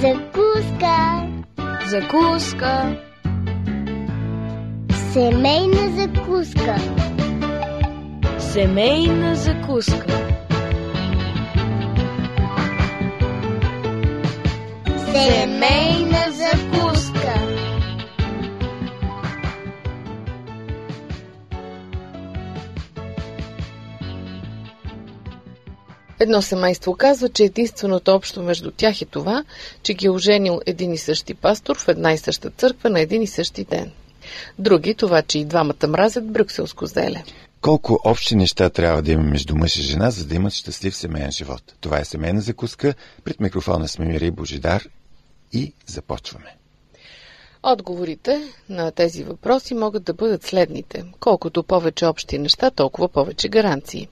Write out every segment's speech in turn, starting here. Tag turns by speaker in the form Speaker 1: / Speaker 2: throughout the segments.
Speaker 1: Zakuska,
Speaker 2: zakuska,
Speaker 1: semejna zakuska,
Speaker 2: semejna zakuska.
Speaker 1: Semejna zakuska.
Speaker 3: Едно семейство казва, че единственото общо между тях е това, че ги е оженил един и същи пастор в една и съща църква на един и същи ден. Други това, че и двамата мразят брюкселско зеле.
Speaker 4: Колко общи неща трябва да има между мъж и жена, за да имат щастлив семейен живот? Това е семейна закуска. Пред микрофона сме Мири Божидар и започваме.
Speaker 3: Отговорите на тези въпроси могат да бъдат следните. Колкото повече общи неща, толкова повече гаранции.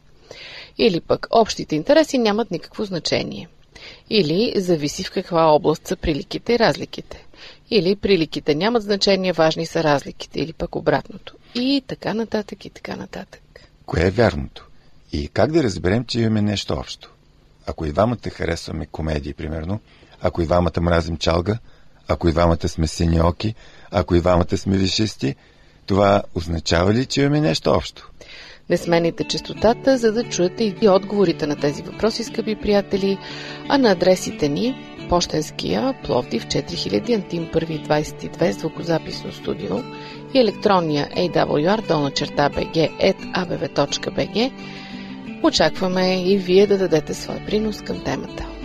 Speaker 3: Или пък общите интереси нямат никакво значение. Или зависи в каква област са приликите и разликите. Или приликите нямат значение, важни са разликите. Или пък обратното. И така нататък, и така нататък.
Speaker 4: Кое е вярното? И как да разберем, че имаме нещо общо? Ако и двамата харесваме комедии, примерно, ако и двамата мразим чалга, ако и двамата сме сини оки, ако и двамата сме вишисти, това означава ли, че имаме нещо общо?
Speaker 3: Не смените частотата, за да чуете и отговорите на тези въпроси, скъпи приятели, а на адресите ни Пощенския, Пловдив 4000, Антим 1 22, звукозаписно студио и електронния awr долна черта bg Очакваме и вие да дадете своя принос към темата.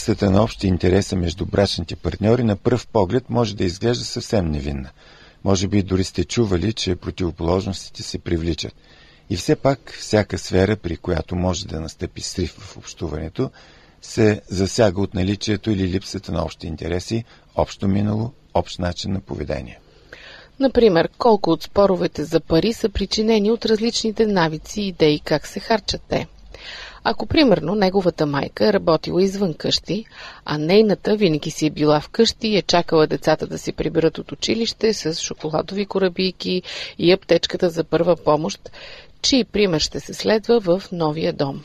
Speaker 4: Липсата на общи интереса между брачните партньори на пръв поглед може да изглежда съвсем невинна. Може би дори сте чували, че противоположностите се привличат. И все пак всяка сфера, при която може да настъпи срив в общуването, се засяга от наличието или липсата на общи интереси, общо минало, общ начин на поведение.
Speaker 3: Например, колко от споровете за пари са причинени от различните навици и идеи как се харчат те. Ако, примерно, неговата майка е работила извън къщи, а нейната винаги си е била вкъщи и е чакала децата да се приберат от училище с шоколадови корабийки и аптечката за първа помощ, чий пример ще се следва в новия дом.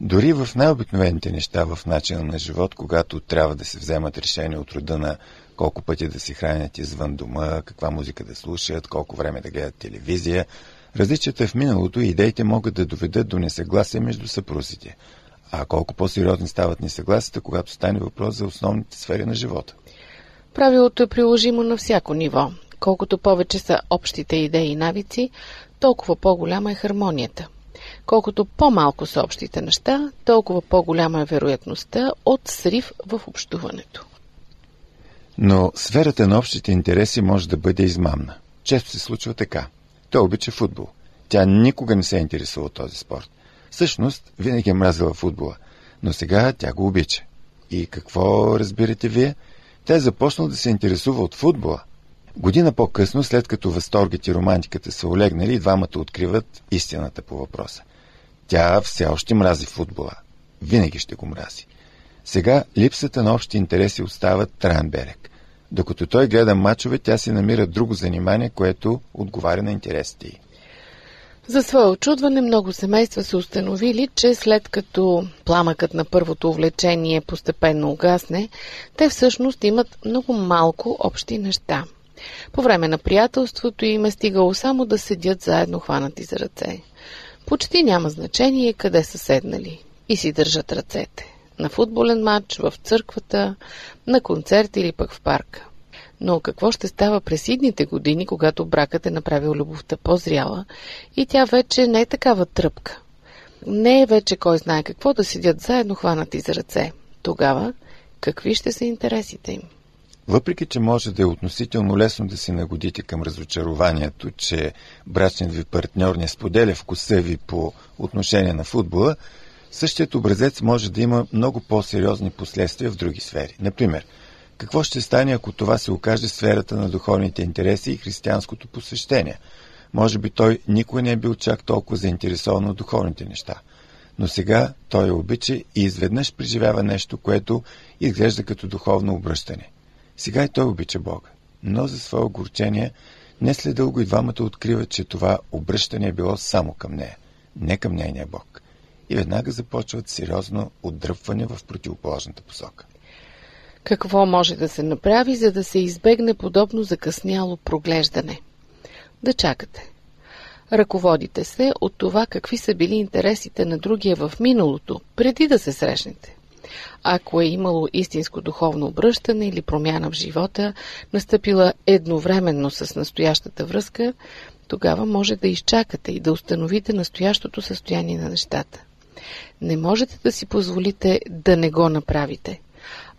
Speaker 4: Дори в най-обикновените неща в начина на живот, когато трябва да се вземат решения от рода на колко пъти да се хранят извън дома, каква музика да слушат, колко време да гледат телевизия, различията в миналото и идеите могат да доведат до несъгласие между съпрузите. А колко по-сериозни стават несъгласията, когато стане въпрос за основните сфери на живота.
Speaker 3: Правилото е приложимо на всяко ниво. Колкото повече са общите идеи и навици, толкова по-голяма е хармонията. Колкото по-малко са общите неща, толкова по-голяма е вероятността от срив в общуването.
Speaker 4: Но сферата на общите интереси може да бъде измамна. Често се случва така. Той обича футбол. Тя никога не се е интересува от този спорт. Всъщност, винаги е мразила футбола, но сега тя го обича. И какво разбирате вие? Тя е започнала да се интересува от футбола. Година по-късно, след като възторгът и романтиката са олегнали, двамата откриват истината по въпроса. Тя все още мрази футбола. Винаги ще го мрази. Сега липсата на общи интереси остава траен берег. Докато той гледа мачове, тя си намира друго занимание, което отговаря на интересите й.
Speaker 3: За свое очудване много семейства са установили, че след като пламъкът на първото увлечение постепенно угасне, те всъщност имат много малко общи неща. По време на приятелството им е стигало само да седят заедно хванати за ръце. Почти няма значение къде са седнали и си държат ръцете. На футболен матч, в църквата, на концерт или пък в парка. Но какво ще става през идните години, когато бракът е направил любовта по-зряла и тя вече не е такава тръпка? Не е вече кой знае какво да седят заедно хванати за ръце. Тогава какви ще са интересите им?
Speaker 4: Въпреки, че може да е относително лесно да се нагодите към разочарованието, че брачният ви партньор не споделя вкуса ви по отношение на футбола, същият образец може да има много по-сериозни последствия в други сфери. Например, какво ще стане, ако това се окаже сферата на духовните интереси и християнското посвещение? Може би той никой не е бил чак толкова заинтересован от духовните неща. Но сега той обича и изведнъж преживява нещо, което изглежда като духовно обръщане. Сега и той обича Бога. Но за свое огорчение, не след дълго и двамата откриват, че това обръщане е било само към нея, не към нейния Бог. И веднага започват сериозно отдръпване в противоположната посока.
Speaker 3: Какво може да се направи, за да се избегне подобно закъсняло проглеждане? Да чакате. Ръководите се от това какви са били интересите на другия в миналото, преди да се срещнете. Ако е имало истинско духовно обръщане или промяна в живота, настъпила едновременно с настоящата връзка, тогава може да изчакате и да установите настоящото състояние на нещата. Не можете да си позволите да не го направите.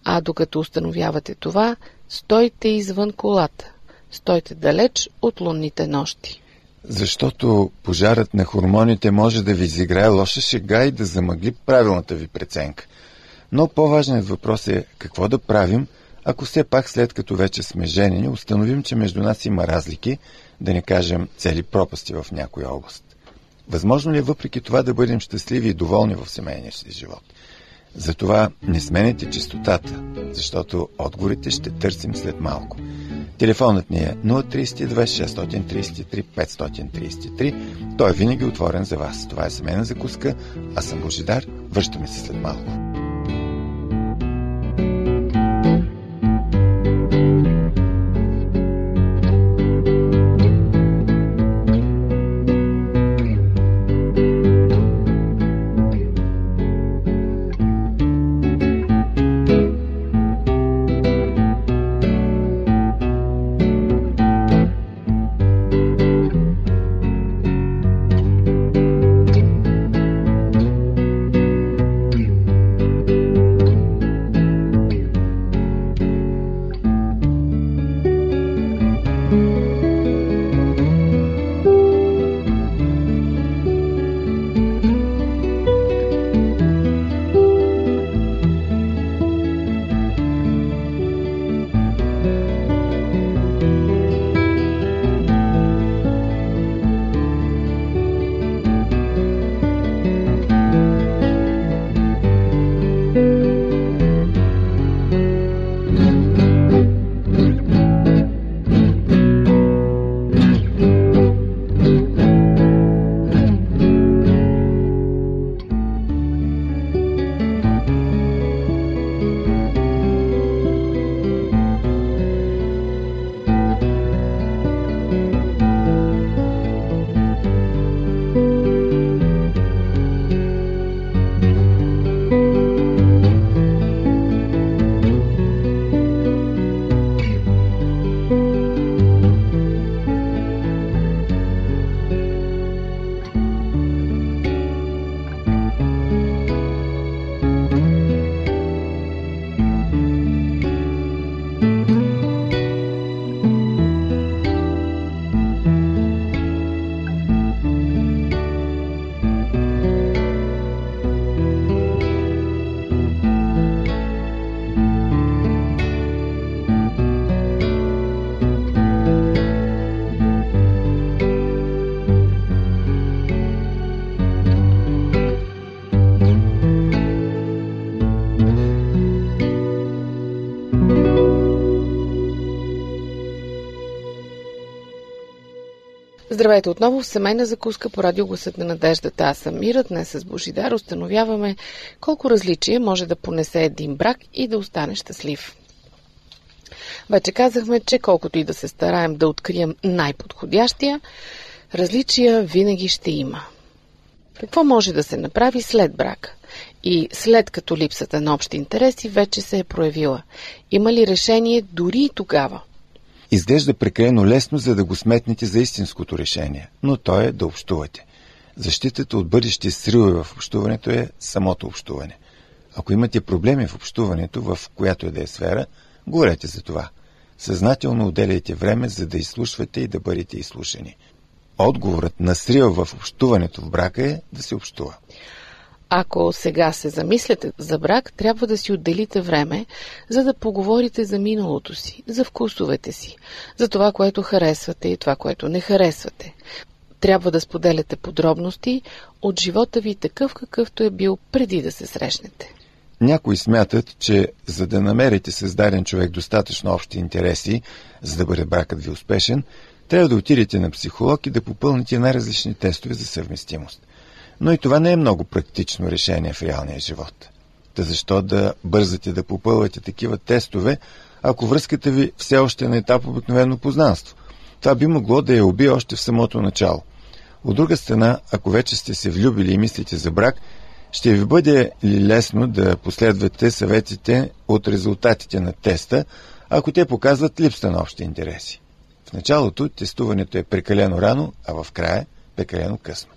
Speaker 3: А докато установявате това, стойте извън колата. Стойте далеч от лунните нощи.
Speaker 4: Защото пожарът на хормоните може да ви изиграе лоша шега и да замъгли правилната ви преценка. Но по-важният въпрос е какво да правим, ако все пак след като вече сме женени, установим, че между нас има разлики, да не кажем цели пропасти в някоя област. Възможно ли е въпреки това да бъдем щастливи и доволни в семейния си живот? Затова не сменете чистотата, защото отговорите ще търсим след малко. Телефонът ни е 032 633 533. Той е винаги отворен за вас. Това е семейна закуска. Аз съм Божидар. Връщаме се след малко.
Speaker 3: Здравейте отново в семейна закуска по радиогласът на надеждата. Аз съм Мира. Днес с Божидар установяваме колко различие може да понесе един брак и да остане щастлив. Вече казахме, че колкото и да се стараем да открием най-подходящия, различия винаги ще има. Какво може да се направи след брака? И след като липсата на общи интереси вече се е проявила. Има ли решение дори и тогава?
Speaker 4: Изглежда прекалено лесно, за да го сметнете за истинското решение, но то е да общувате. Защитата от бъдещи сривове в общуването е самото общуване. Ако имате проблеми в общуването, в която е да е сфера, говорете за това. Съзнателно отделяйте време, за да изслушвате и да бъдете изслушани. Отговорът на срива в общуването в брака е да се общува.
Speaker 3: Ако сега се замисляте за брак, трябва да си отделите време, за да поговорите за миналото си, за вкусовете си, за това, което харесвате и това, което не харесвате. Трябва да споделяте подробности от живота ви такъв, какъвто е бил преди да се срещнете.
Speaker 4: Някои смятат, че за да намерите създаден човек достатъчно общи интереси, за да бъде бракът ви успешен, трябва да отидете на психолог и да попълните най-различни тестове за съвместимост. Но и това не е много практично решение в реалния живот. Та защо да бързате да попълвате такива тестове, ако връзката ви все още е на етап обикновено познанство? Това би могло да я уби още в самото начало. От друга страна, ако вече сте се влюбили и мислите за брак, ще ви бъде ли лесно да последвате съветите от резултатите на теста, ако те показват липса на общи интереси? В началото тестуването е прекалено рано, а в края прекалено късно.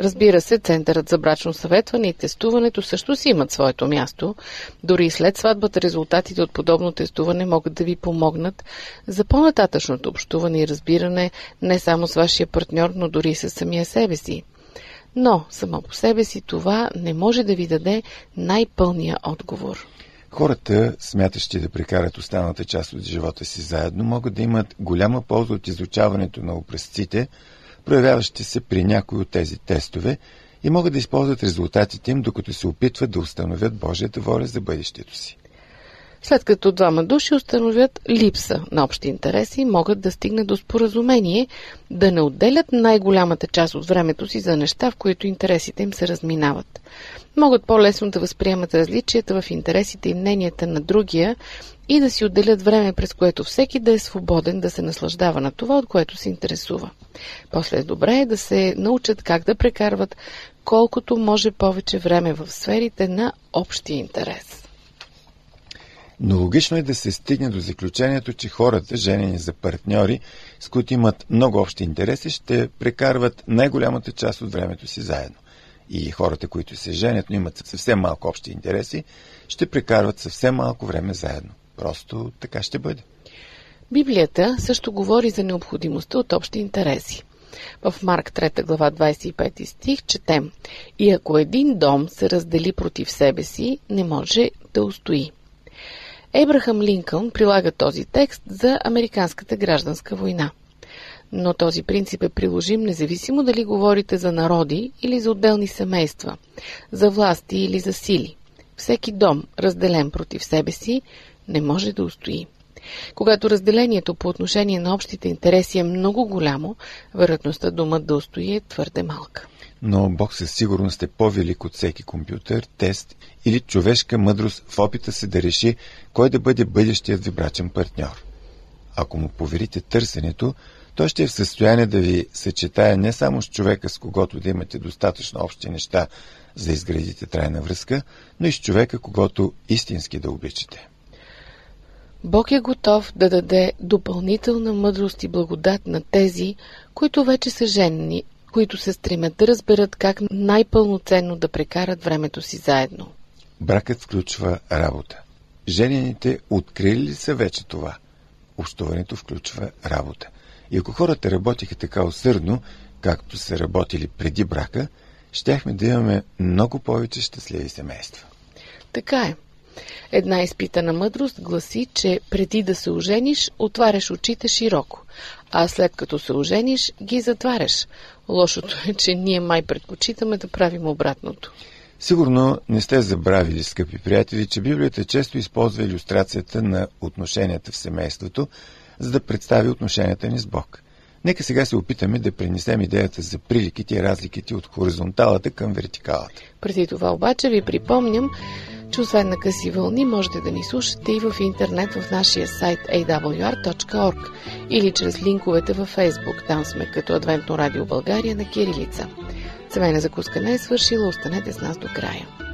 Speaker 3: Разбира се, Центърът за брачно съветване и тестуването също си имат своето място. Дори и след сватбата резултатите от подобно тестуване могат да ви помогнат за по-нататъчното общуване и разбиране не само с вашия партньор, но дори и с самия себе си. Но само по себе си това не може да ви даде най-пълния отговор.
Speaker 4: Хората, смятащи да прекарат останалата част от живота си заедно, могат да имат голяма полза от изучаването на образците, проявяващи се при някои от тези тестове и могат да използват резултатите им, докато се опитват да установят Божията воля за бъдещето си.
Speaker 3: След като двама души установят липса на общи интереси, могат да стигнат до споразумение да не отделят най-голямата част от времето си за неща, в които интересите им се разминават. Могат по-лесно да възприемат различията в интересите и мненията на другия и да си отделят време, през което всеки да е свободен да се наслаждава на това, от което се интересува. После добре е да се научат как да прекарват колкото може повече време в сферите на общия интерес.
Speaker 4: Но логично е да се стигне до заключението, че хората, женени за партньори, с които имат много общи интереси, ще прекарват най-голямата част от времето си заедно. И хората, които се женят, но имат съвсем малко общи интереси, ще прекарват съвсем малко време заедно. Просто така ще бъде.
Speaker 3: Библията също говори за необходимостта от общи интереси. В Марк 3 глава 25 стих четем И ако един дом се раздели против себе си, не може да устои. Ебрахам Линкълн прилага този текст за Американската гражданска война. Но този принцип е приложим независимо дали говорите за народи или за отделни семейства, за власти или за сили. Всеки дом, разделен против себе си, не може да устои. Когато разделението по отношение на общите интереси е много голямо, вероятността думът да устои е твърде малка.
Speaker 4: Но Бог със сигурност е по-велик от всеки компютър, тест или човешка мъдрост в опита се да реши кой да бъде бъдещият ви брачен партньор. Ако му поверите търсенето, той ще е в състояние да ви съчетая не само с човека, с когото да имате достатъчно общи неща, за да изградите трайна връзка, но и с човека, когато истински да обичате.
Speaker 3: Бог е готов да даде допълнителна мъдрост и благодат на тези, които вече са женени, които се стремят да разберат как най-пълноценно да прекарат времето си заедно.
Speaker 4: Бракът включва работа. Женените открили ли са вече това? Общуването включва работа. И ако хората работиха така усърдно, както са работили преди брака, щяхме да имаме много повече щастливи семейства.
Speaker 3: Така е. Една изпитана мъдрост гласи, че преди да се ожениш, отваряш очите широко, а след като се ожениш, ги затваряш. Лошото е, че ние май предпочитаме да правим обратното.
Speaker 4: Сигурно не сте забравили, скъпи приятели, че Библията често използва иллюстрацията на отношенията в семейството, за да представи отношенията ни с Бог. Нека сега се опитаме да пренесем идеята за приликите и разликите от хоризонталата към вертикалата.
Speaker 3: Преди това обаче ви припомням, че освен на къси вълни можете да ни слушате и в интернет в нашия сайт awr.org или чрез линковете във Facebook. Там сме като Адвентно радио България на Кирилица. Семейна закуска не е свършила, останете с нас до края.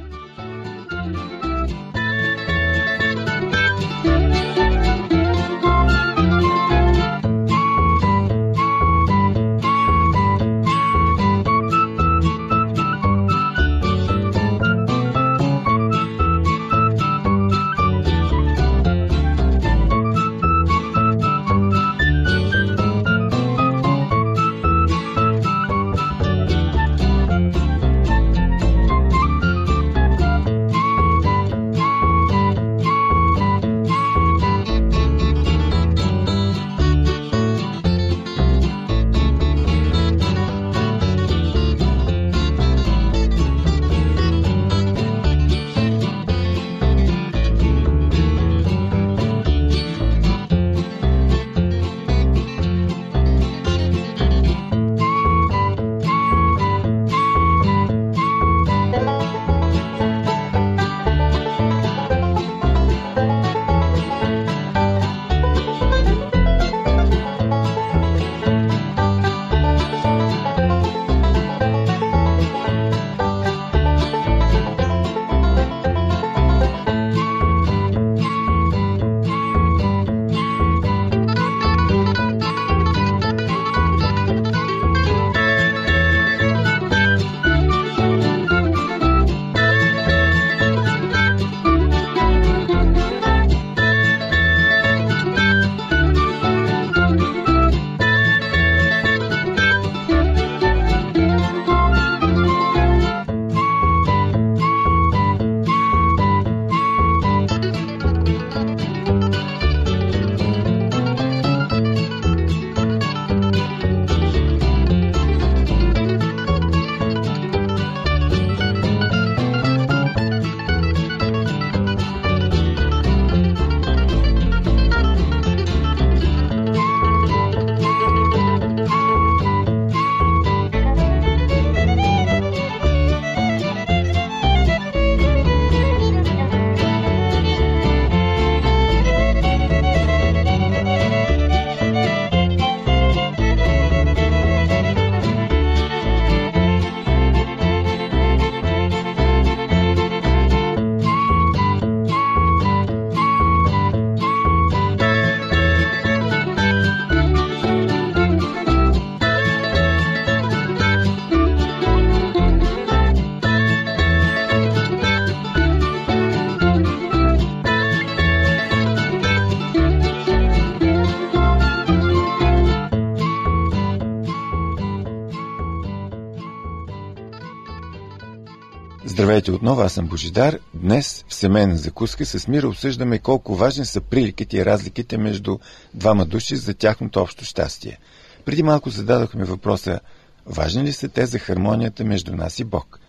Speaker 4: Здравейте отново, аз съм Божидар. Днес в семейна закуска с Мира обсъждаме колко важни са приликите и разликите между двама души за тяхното общо щастие. Преди малко зададохме въпроса, важни ли са те за хармонията между нас и Бог?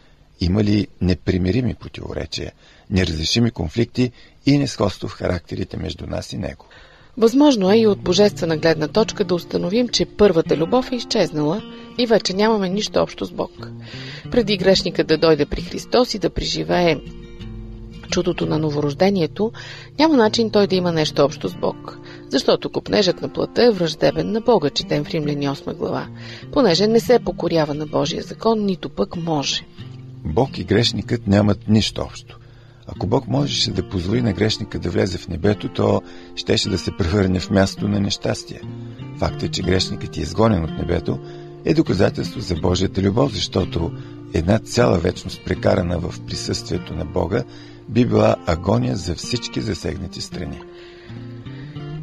Speaker 4: Има ли непримирими противоречия, неразрешими конфликти и несходство в характерите между нас и Него?
Speaker 3: Възможно е и от божествена гледна точка да установим, че първата любов е изчезнала и вече нямаме нищо общо с Бог. Преди грешника да дойде при Христос и да преживее чудото на новорождението, няма начин той да има нещо общо с Бог. Защото купнежът на плътта е враждебен на Бога, четем в Римляни 8 глава, понеже не се покорява на Божия закон, нито пък може.
Speaker 4: Бог и грешникът нямат нищо общо. Ако Бог можеше да позволи на грешника да влезе в небето, то щеше да се превърне в място на нещастие. Факт е, че грешникът е изгонен от небето, е доказателство за Божията любов, защото една цяла вечност, прекарана в присъствието на Бога, би била агония за всички засегнати страни.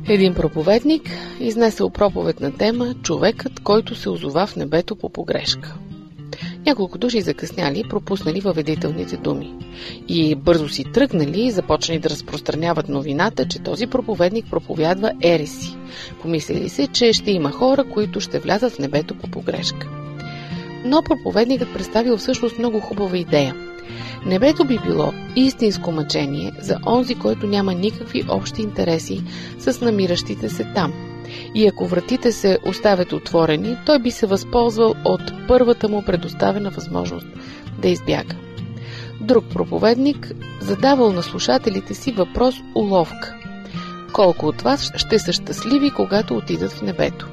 Speaker 3: Един проповедник изнесъл проповед на тема «Човекът, който се озова в небето по погрешка». Няколко души закъсняли, пропуснали въведителните думи. И бързо си тръгнали и започнали да разпространяват новината, че този проповедник проповядва ереси. Помислили се, че ще има хора, които ще влязат в небето по погрешка. Но проповедникът представил всъщност много хубава идея. Небето би било истинско мъчение за онзи, който няма никакви общи интереси с намиращите се там – И ако вратите се оставят отворени, той би се възползвал от първата му предоставена възможност да избяга. Друг проповедник задавал на слушателите си въпрос уловка. Колко от вас ще са щастливи, когато отидат в небето?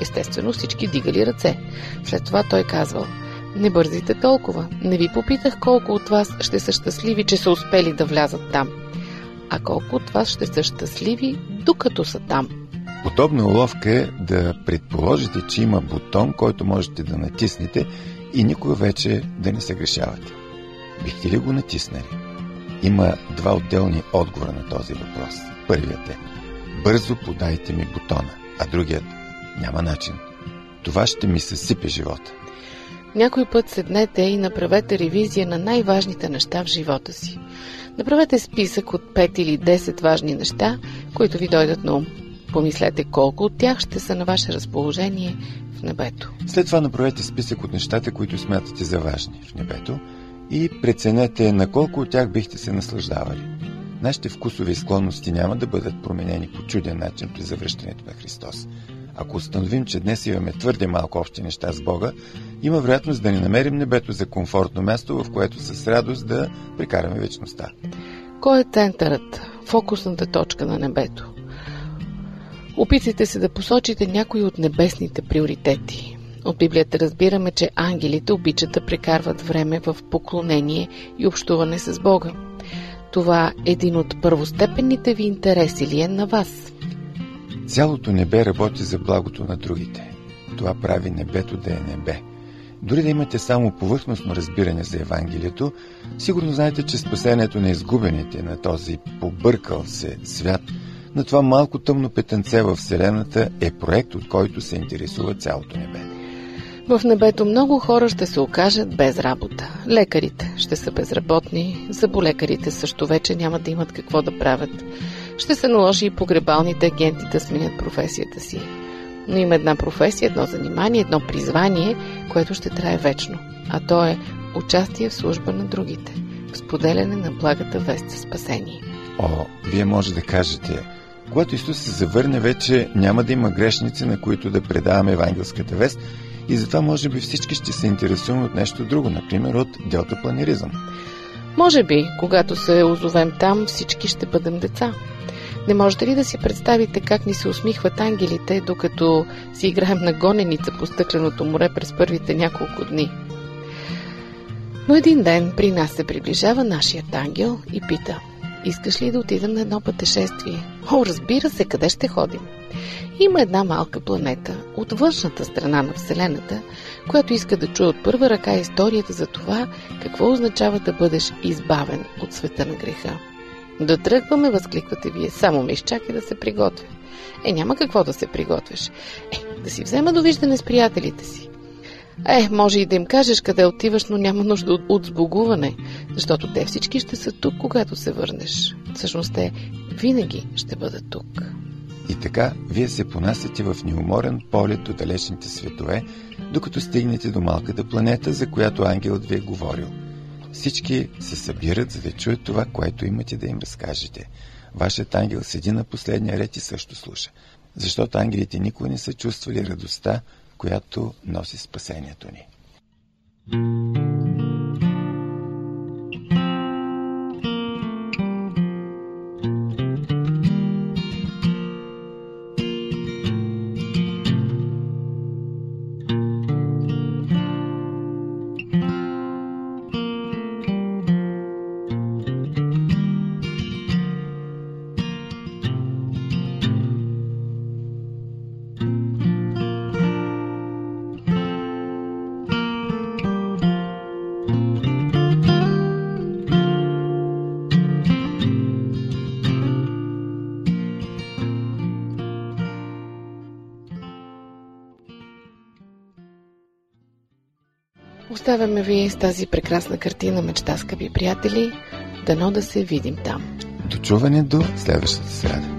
Speaker 3: Естествено всички дигали ръце. След това той казвал Не бързите толкова. Не ви попитах колко от вас ще са щастливи, че са успели да влязат там. А колко от вас ще са щастливи, докато са там.
Speaker 4: Подобна уловка е да предположите, че има бутон, който можете да натиснете и никога вече да не се грешавате. Бихте ли го натиснали? Има два отделни отговора на този въпрос. Първият е Бързо подайте ми бутона, а другият няма начин. Това ще ми съсипе живота.
Speaker 3: Някой път седнете и направете ревизия на най-важните неща в живота си. Направете списък от 5 или 10 важни неща, които ви дойдат на ум. Помислете колко от тях ще са на ваше разположение в небето.
Speaker 4: След това направете списък от нещата, които смятате за важни в небето и преценете на колко от тях бихте се наслаждавали. Нашите вкусови склонности няма да бъдат променени по чуден начин при завръщането на Христос. Ако установим, че днес имаме твърде малко общи неща с Бога, има вероятност да не намерим небето за комфортно място, в което с радост да прекараме вечността.
Speaker 3: Кой е центърът, фокусната точка на небето? Опитайте се да посочите някои от небесните приоритети. От Библията разбираме, че ангелите обичат да прекарват време в поклонение и общуване с Бога. Това е един от първостепенните ви интереси ли е на вас?
Speaker 4: Цялото небе работи за благото на другите. Това прави небето да е небе. Дори да имате само повърхностно разбиране за Евангелието, сигурно знаете, че спасението на изгубените на този побъркал се свят, на това малко тъмно петънце в Вселената е проект, от който се интересува цялото небе.
Speaker 3: В небето много хора ще се окажат без работа. Лекарите ще са безработни, заболекарите също вече няма да имат какво да правят. Ще се наложи и погребалните агенти да сменят професията си. Но има една професия, едно занимание, едно призвание, което ще трае вечно. А то е участие в служба на другите, в споделяне на благата вест за спасение.
Speaker 4: О, вие може да кажете, когато Исус се завърне, вече няма да има грешници, на които да предаваме евангелската вест и затова може би всички ще се интересуваме от нещо друго, например от делтапланеризъм.
Speaker 3: Може би, когато се озовем там, всички ще бъдем деца. Не можете ли да си представите как ни се усмихват ангелите, докато си играем на гоненица по стъкленото море през първите няколко дни? Но един ден при нас се приближава нашият ангел и пита Искаш ли да отидем на едно пътешествие? О, разбира се, къде ще ходим? Има една малка планета от външната страна на Вселената, която иска да чуе от първа ръка историята за това, какво означава да бъдеш избавен от света на греха. Да тръгваме, възкликвате вие. Само ме изчакай да се приготвя. Е, няма какво да се приготвяш. Е, да си взема довиждане с приятелите си. Е, може и да им кажеш къде отиваш, но няма нужда от, сбогуване, защото те всички ще са тук, когато се върнеш. Всъщност те винаги ще бъдат тук.
Speaker 4: И така, вие се понасяте в неуморен полет до далечните светове, докато стигнете до малката планета, за която ангелът ви е говорил. Всички се събират, за да чуят това, което имате да им разкажете. Вашият ангел седи на последния ред и също слуша. Защото ангелите никога не са чувствали радостта, която носи спасението ни.
Speaker 3: Оставяме ви с тази прекрасна картина мечта, скъпи приятели. Дано да се видим там.
Speaker 4: Дочуване до следващата среда.